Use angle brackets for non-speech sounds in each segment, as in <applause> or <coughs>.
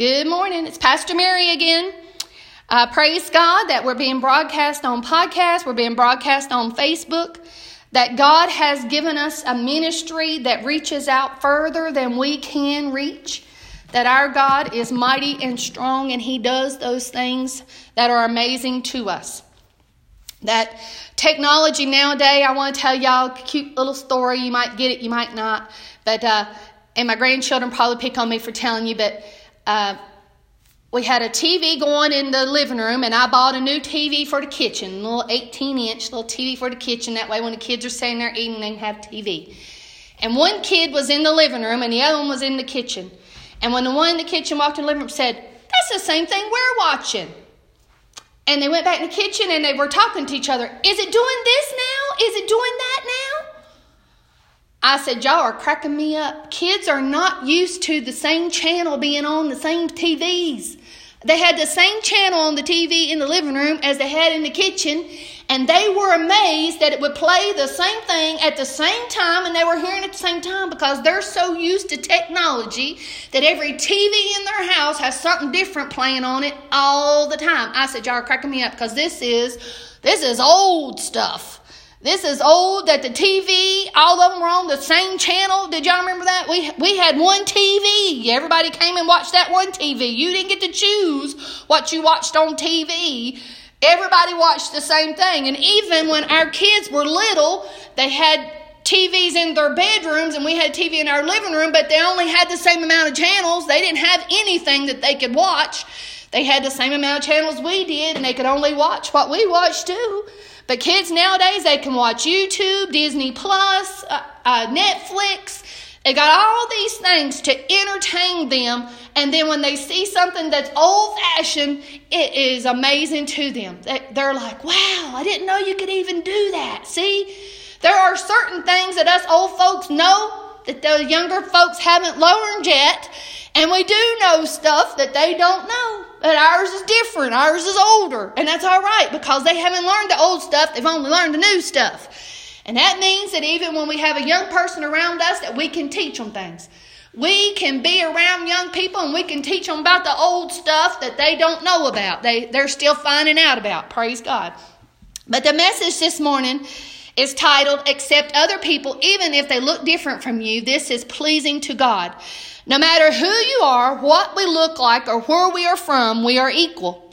Good morning. It's Pastor Mary again. Uh, praise God that we're being broadcast on podcast, we're being broadcast on Facebook, that God has given us a ministry that reaches out further than we can reach, that our God is mighty and strong and He does those things that are amazing to us. That technology nowadays, I want to tell y'all a cute little story. You might get it, you might not. But, uh, and my grandchildren probably pick on me for telling you, but uh, we had a TV going in the living room, and I bought a new TV for the kitchen, a little 18 inch little TV for the kitchen. That way, when the kids are sitting there eating, they have TV. And one kid was in the living room, and the other one was in the kitchen. And when the one in the kitchen walked in the living room, said, "That's the same thing we're watching." And they went back in the kitchen and they were talking to each other. Is it doing this now? Is it doing that now? I said, Y'all are cracking me up. Kids are not used to the same channel being on the same TVs. They had the same channel on the TV in the living room as they had in the kitchen, and they were amazed that it would play the same thing at the same time, and they were hearing at the same time because they're so used to technology that every TV in their house has something different playing on it all the time. I said, Y'all are cracking me up because this is this is old stuff. This is old that the TV, all of them were on the same channel. Did y'all remember that? We, we had one TV. Everybody came and watched that one TV. You didn't get to choose what you watched on TV. Everybody watched the same thing. And even when our kids were little, they had TVs in their bedrooms and we had TV in our living room, but they only had the same amount of channels. They didn't have anything that they could watch. They had the same amount of channels we did, and they could only watch what we watched too. But kids nowadays, they can watch YouTube, Disney Plus, uh, uh, Netflix. They got all these things to entertain them. And then when they see something that's old fashioned, it is amazing to them. They're like, wow, I didn't know you could even do that. See, there are certain things that us old folks know that the younger folks haven't learned yet. And we do know stuff that they don't know. But ours is different. Ours is older. And that's all right because they haven't learned the old stuff. They've only learned the new stuff. And that means that even when we have a young person around us that we can teach them things. We can be around young people and we can teach them about the old stuff that they don't know about. They, they're still finding out about. Praise God. But the message this morning is titled Accept Other People Even If They Look Different from You. This is pleasing to God. No matter who you are, what we look like, or where we are from, we are equal.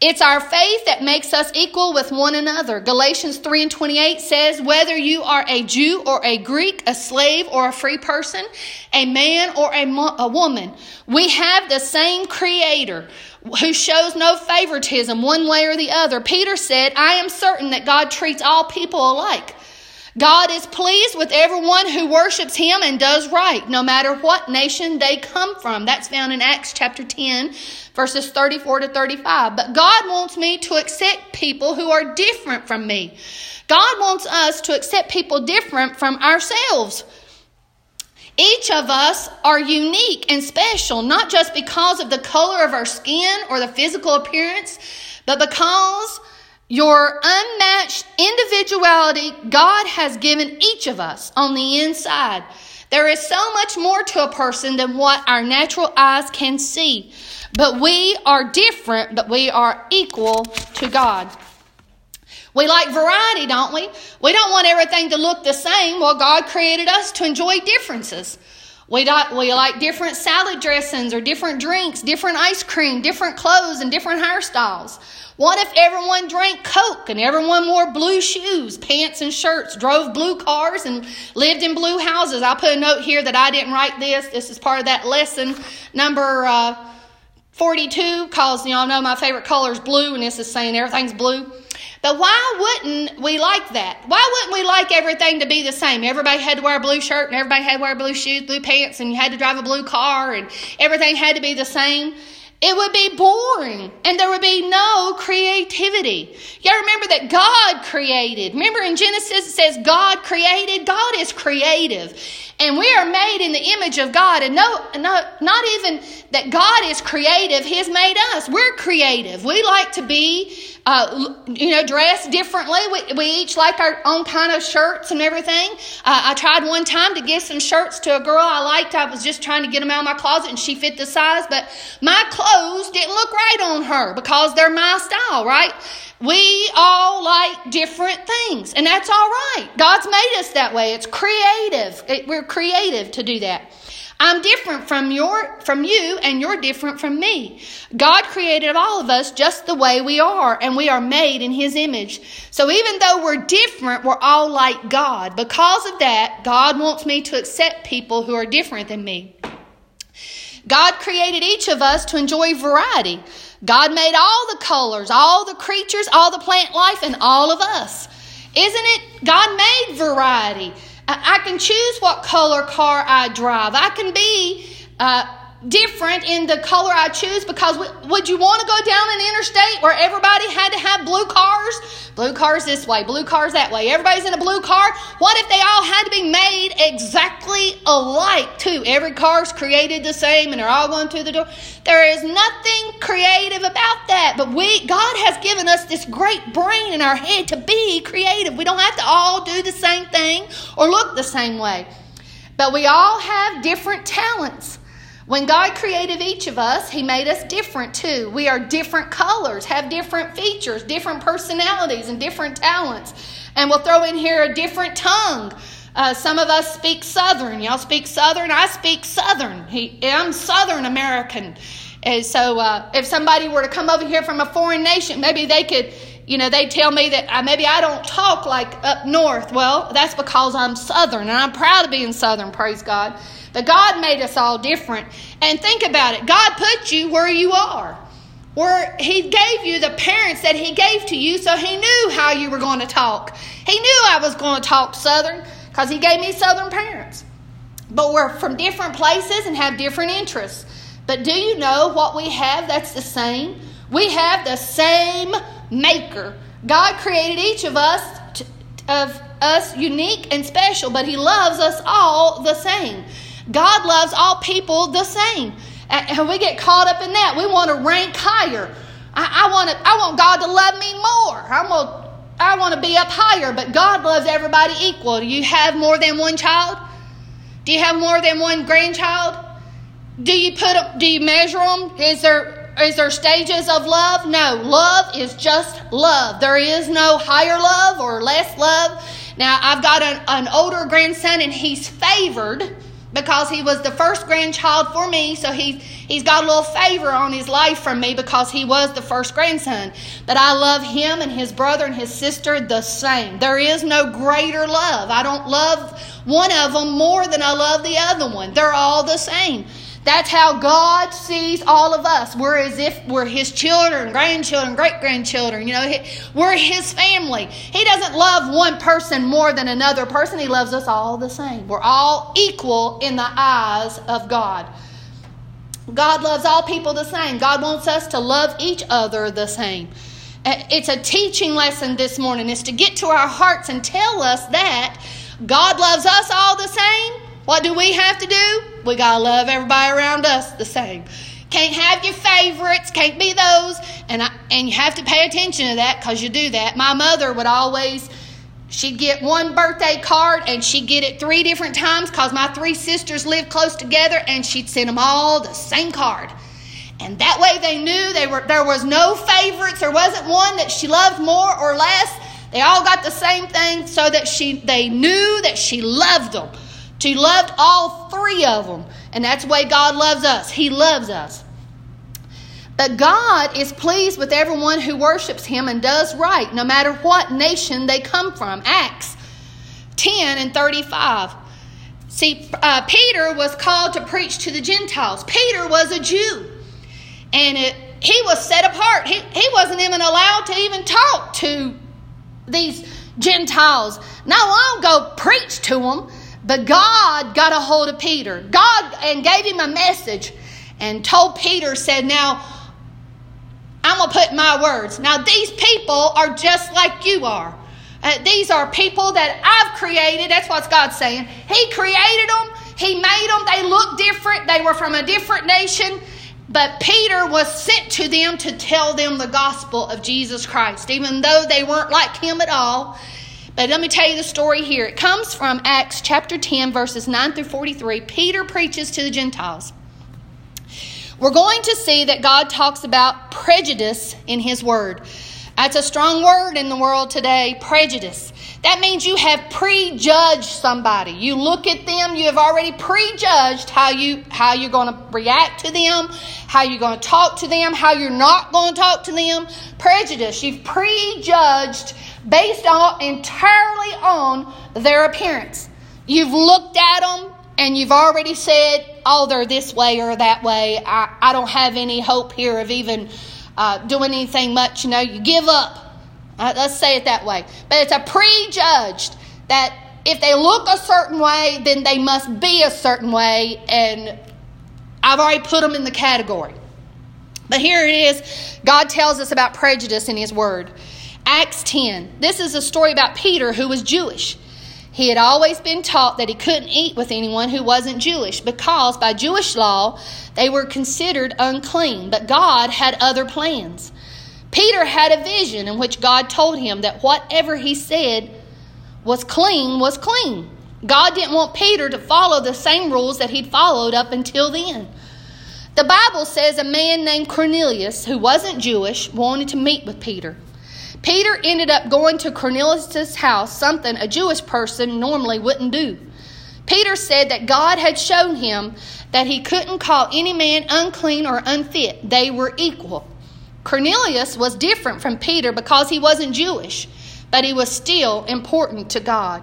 It's our faith that makes us equal with one another. Galatians 3 and 28 says, Whether you are a Jew or a Greek, a slave or a free person, a man or a, mo- a woman, we have the same Creator who shows no favoritism one way or the other. Peter said, I am certain that God treats all people alike. God is pleased with everyone who worships him and does right, no matter what nation they come from. That's found in Acts chapter 10, verses 34 to 35. But God wants me to accept people who are different from me. God wants us to accept people different from ourselves. Each of us are unique and special, not just because of the color of our skin or the physical appearance, but because your unmatched individuality God has given each of us on the inside. There is so much more to a person than what our natural eyes can see. But we are different, but we are equal to God. We like variety, don't we? We don't want everything to look the same. Well, God created us to enjoy differences. We, we like different salad dressings or different drinks, different ice cream, different clothes, and different hairstyles. What if everyone drank Coke and everyone wore blue shoes, pants, and shirts, drove blue cars, and lived in blue houses? I'll put a note here that I didn't write this. This is part of that lesson number uh, 42, because y'all know my favorite color is blue, and this is saying everything's blue. But why wouldn't we like that? Why wouldn't we like everything to be the same? Everybody had to wear a blue shirt, and everybody had to wear blue shoes, blue pants, and you had to drive a blue car, and everything had to be the same it would be boring and there would be no creativity. Gotta remember that God created. Remember in Genesis it says God created. God is creative. And we are made in the image of God. And no, no, not even that God is creative, He has made us. We're creative. We like to be uh, you know, dress differently. We, we each like our own kind of shirts and everything. Uh, I tried one time to get some shirts to a girl I liked. I was just trying to get them out of my closet and she fit the size, but my clothes didn't look right on her because they're my style, right? We all like different things, and that's all right. God's made us that way. It's creative. It, we're creative to do that. I'm different from your from you and you're different from me. God created all of us just the way we are and we are made in his image. So even though we're different, we're all like God. Because of that, God wants me to accept people who are different than me. God created each of us to enjoy variety. God made all the colors, all the creatures, all the plant life and all of us. Isn't it? God made variety. I can choose what color car I drive. I can be uh, different in the color I choose because would you want to go down an interstate where everybody had to have blue cars? Blue cars this way, blue cars that way. Everybody's in a blue car. What if they all had to be made exactly alike too? Every car's created the same and they're all going through the door. There is nothing creative about that. But we God has given us this great brain in our head to be creative. We don't have to all do the same thing or look the same way. But we all have different talents. When God created each of us, He made us different too. We are different colors, have different features, different personalities, and different talents. And we'll throw in here a different tongue. Uh, some of us speak Southern. Y'all speak Southern. I speak Southern. He, I'm Southern American. And so uh, if somebody were to come over here from a foreign nation, maybe they could, you know, they tell me that uh, maybe I don't talk like up north. Well, that's because I'm Southern, and I'm proud of being Southern, praise God. But God made us all different. And think about it God put you where you are. Where He gave you the parents that He gave to you, so He knew how you were going to talk. He knew I was going to talk Southern because He gave me Southern parents. But we're from different places and have different interests. But do you know what we have that's the same? We have the same maker. God created each of us of us unique and special, but He loves us all the same. God loves all people the same. And we get caught up in that. We want to rank higher. I, I want to, I want God to love me more. I'm gonna, I want to be up higher, but God loves everybody equal. Do you have more than one child? Do you have more than one grandchild? Do you put do you measure them? Is there is there stages of love? No. Love is just love. There is no higher love or less love. Now, I've got an, an older grandson and he's favored because he was the first grandchild for me. So he, he's got a little favor on his life from me because he was the first grandson. But I love him and his brother and his sister the same. There is no greater love. I don't love one of them more than I love the other one. They're all the same. That's how God sees all of us. We're as if we're His children, grandchildren, great grandchildren. You know, we're His family. He doesn't love one person more than another person. He loves us all the same. We're all equal in the eyes of God. God loves all people the same. God wants us to love each other the same. It's a teaching lesson this morning. It's to get to our hearts and tell us that God loves us all the same what do we have to do? We got to love everybody around us the same. Can't have your favorites, can't be those. And, I, and you have to pay attention to that because you do that. My mother would always, she'd get one birthday card and she'd get it three different times because my three sisters lived close together and she'd send them all the same card. And that way they knew they were, there was no favorites. There wasn't one that she loved more or less. They all got the same thing so that she, they knew that she loved them. She loved all three of them. And that's the way God loves us. He loves us. But God is pleased with everyone who worships Him and does right, no matter what nation they come from. Acts 10 and 35. See, uh, Peter was called to preach to the Gentiles. Peter was a Jew. And it, he was set apart. He, he wasn't even allowed to even talk to these Gentiles. Not long ago, preach to them. But God got a hold of Peter. God and gave him a message and told Peter, said, Now, I'm going to put my words. Now, these people are just like you are. Uh, these are people that I've created. That's what God's saying. He created them, He made them. They look different. They were from a different nation. But Peter was sent to them to tell them the gospel of Jesus Christ, even though they weren't like him at all. But let me tell you the story here. It comes from Acts chapter 10, verses 9 through 43. Peter preaches to the Gentiles. We're going to see that God talks about prejudice in his word. That's a strong word in the world today, prejudice. That means you have prejudged somebody. You look at them, you have already prejudged how you how you're going to react to them, how you're going to talk to them, how you're not going to talk to them. Prejudice. You've prejudged based on entirely on their appearance. You've looked at them and you've already said, "Oh, they're this way or that way. I, I don't have any hope here of even." uh, doing anything much. You know, you give up. Uh, let's say it that way. But it's a prejudged that if they look a certain way, then they must be a certain way, and I've already put them in the category. But here it is God tells us about prejudice in His Word. Acts 10. This is a story about Peter who was Jewish. He had always been taught that he couldn't eat with anyone who wasn't Jewish because, by Jewish law, they were considered unclean. But God had other plans. Peter had a vision in which God told him that whatever he said was clean was clean. God didn't want Peter to follow the same rules that he'd followed up until then. The Bible says a man named Cornelius, who wasn't Jewish, wanted to meet with Peter. Peter ended up going to Cornelius' house, something a Jewish person normally wouldn't do. Peter said that God had shown him that he couldn't call any man unclean or unfit, they were equal. Cornelius was different from Peter because he wasn't Jewish, but he was still important to God.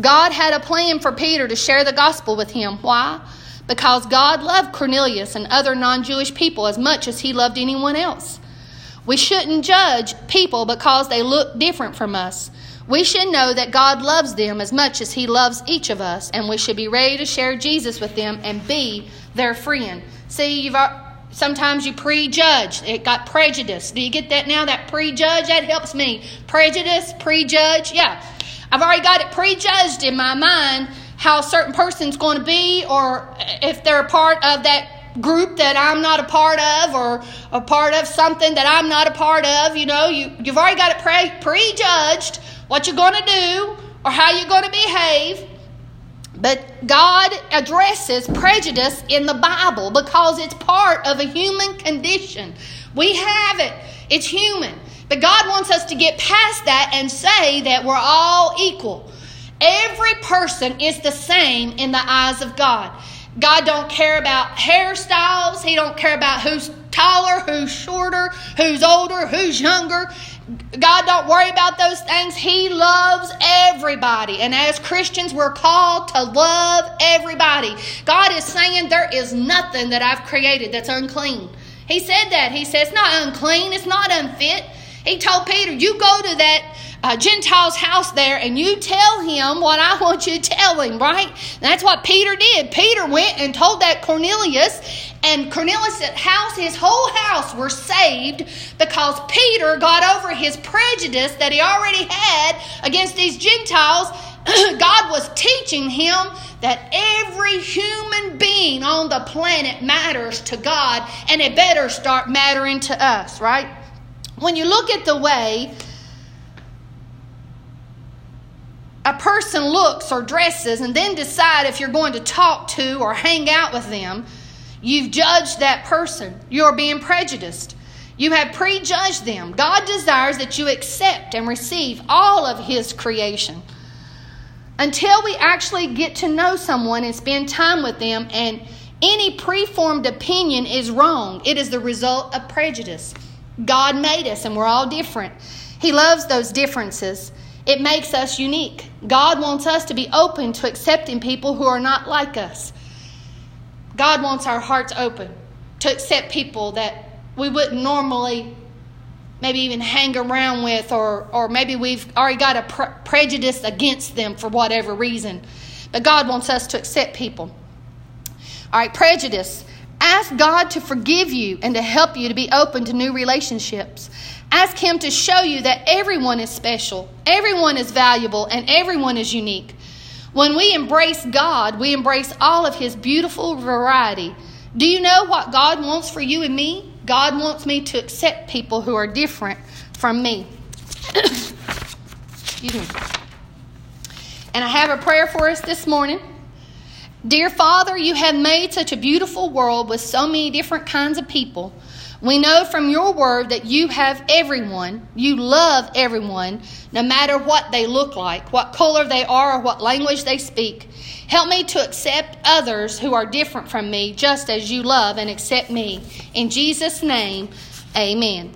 God had a plan for Peter to share the gospel with him. Why? Because God loved Cornelius and other non Jewish people as much as he loved anyone else. We shouldn't judge people because they look different from us. We should know that God loves them as much as He loves each of us, and we should be ready to share Jesus with them and be their friend. See, you've sometimes you prejudge. It got prejudice. Do you get that now? That prejudge that helps me. Prejudice, prejudge. Yeah, I've already got it prejudged in my mind how a certain person's going to be, or if they're a part of that group that I'm not a part of or a part of something that I'm not a part of. You know, you, you've already got it pre- prejudged what you're going to do or how you're going to behave. But God addresses prejudice in the Bible because it's part of a human condition. We have it, it's human. But God wants us to get past that and say that we're all equal. Every person is the same in the eyes of God. God don't care about hairstyles. He don't care about who's taller, who's shorter, who's older, who's younger. God don't worry about those things. He loves everybody. And as Christians, we're called to love everybody. God is saying there is nothing that I've created that's unclean. He said that. He says it's not unclean, it's not unfit. He told Peter, You go to that uh, Gentile's house there and you tell him what I want you to tell him, right? And that's what Peter did. Peter went and told that Cornelius, and Cornelius' house, his whole house, were saved because Peter got over his prejudice that he already had against these Gentiles. <clears throat> God was teaching him that every human being on the planet matters to God, and it better start mattering to us, right? When you look at the way a person looks or dresses and then decide if you're going to talk to or hang out with them, you've judged that person. You're being prejudiced. You have prejudged them. God desires that you accept and receive all of His creation. Until we actually get to know someone and spend time with them, and any preformed opinion is wrong, it is the result of prejudice. God made us and we're all different. He loves those differences. It makes us unique. God wants us to be open to accepting people who are not like us. God wants our hearts open to accept people that we wouldn't normally maybe even hang around with, or, or maybe we've already got a pre- prejudice against them for whatever reason. But God wants us to accept people. All right, prejudice. Ask God to forgive you and to help you to be open to new relationships. Ask Him to show you that everyone is special, everyone is valuable, and everyone is unique. When we embrace God, we embrace all of His beautiful variety. Do you know what God wants for you and me? God wants me to accept people who are different from me. <coughs> Excuse me. And I have a prayer for us this morning. Dear Father, you have made such a beautiful world with so many different kinds of people. We know from your word that you have everyone, you love everyone, no matter what they look like, what color they are, or what language they speak. Help me to accept others who are different from me, just as you love and accept me. In Jesus' name, amen.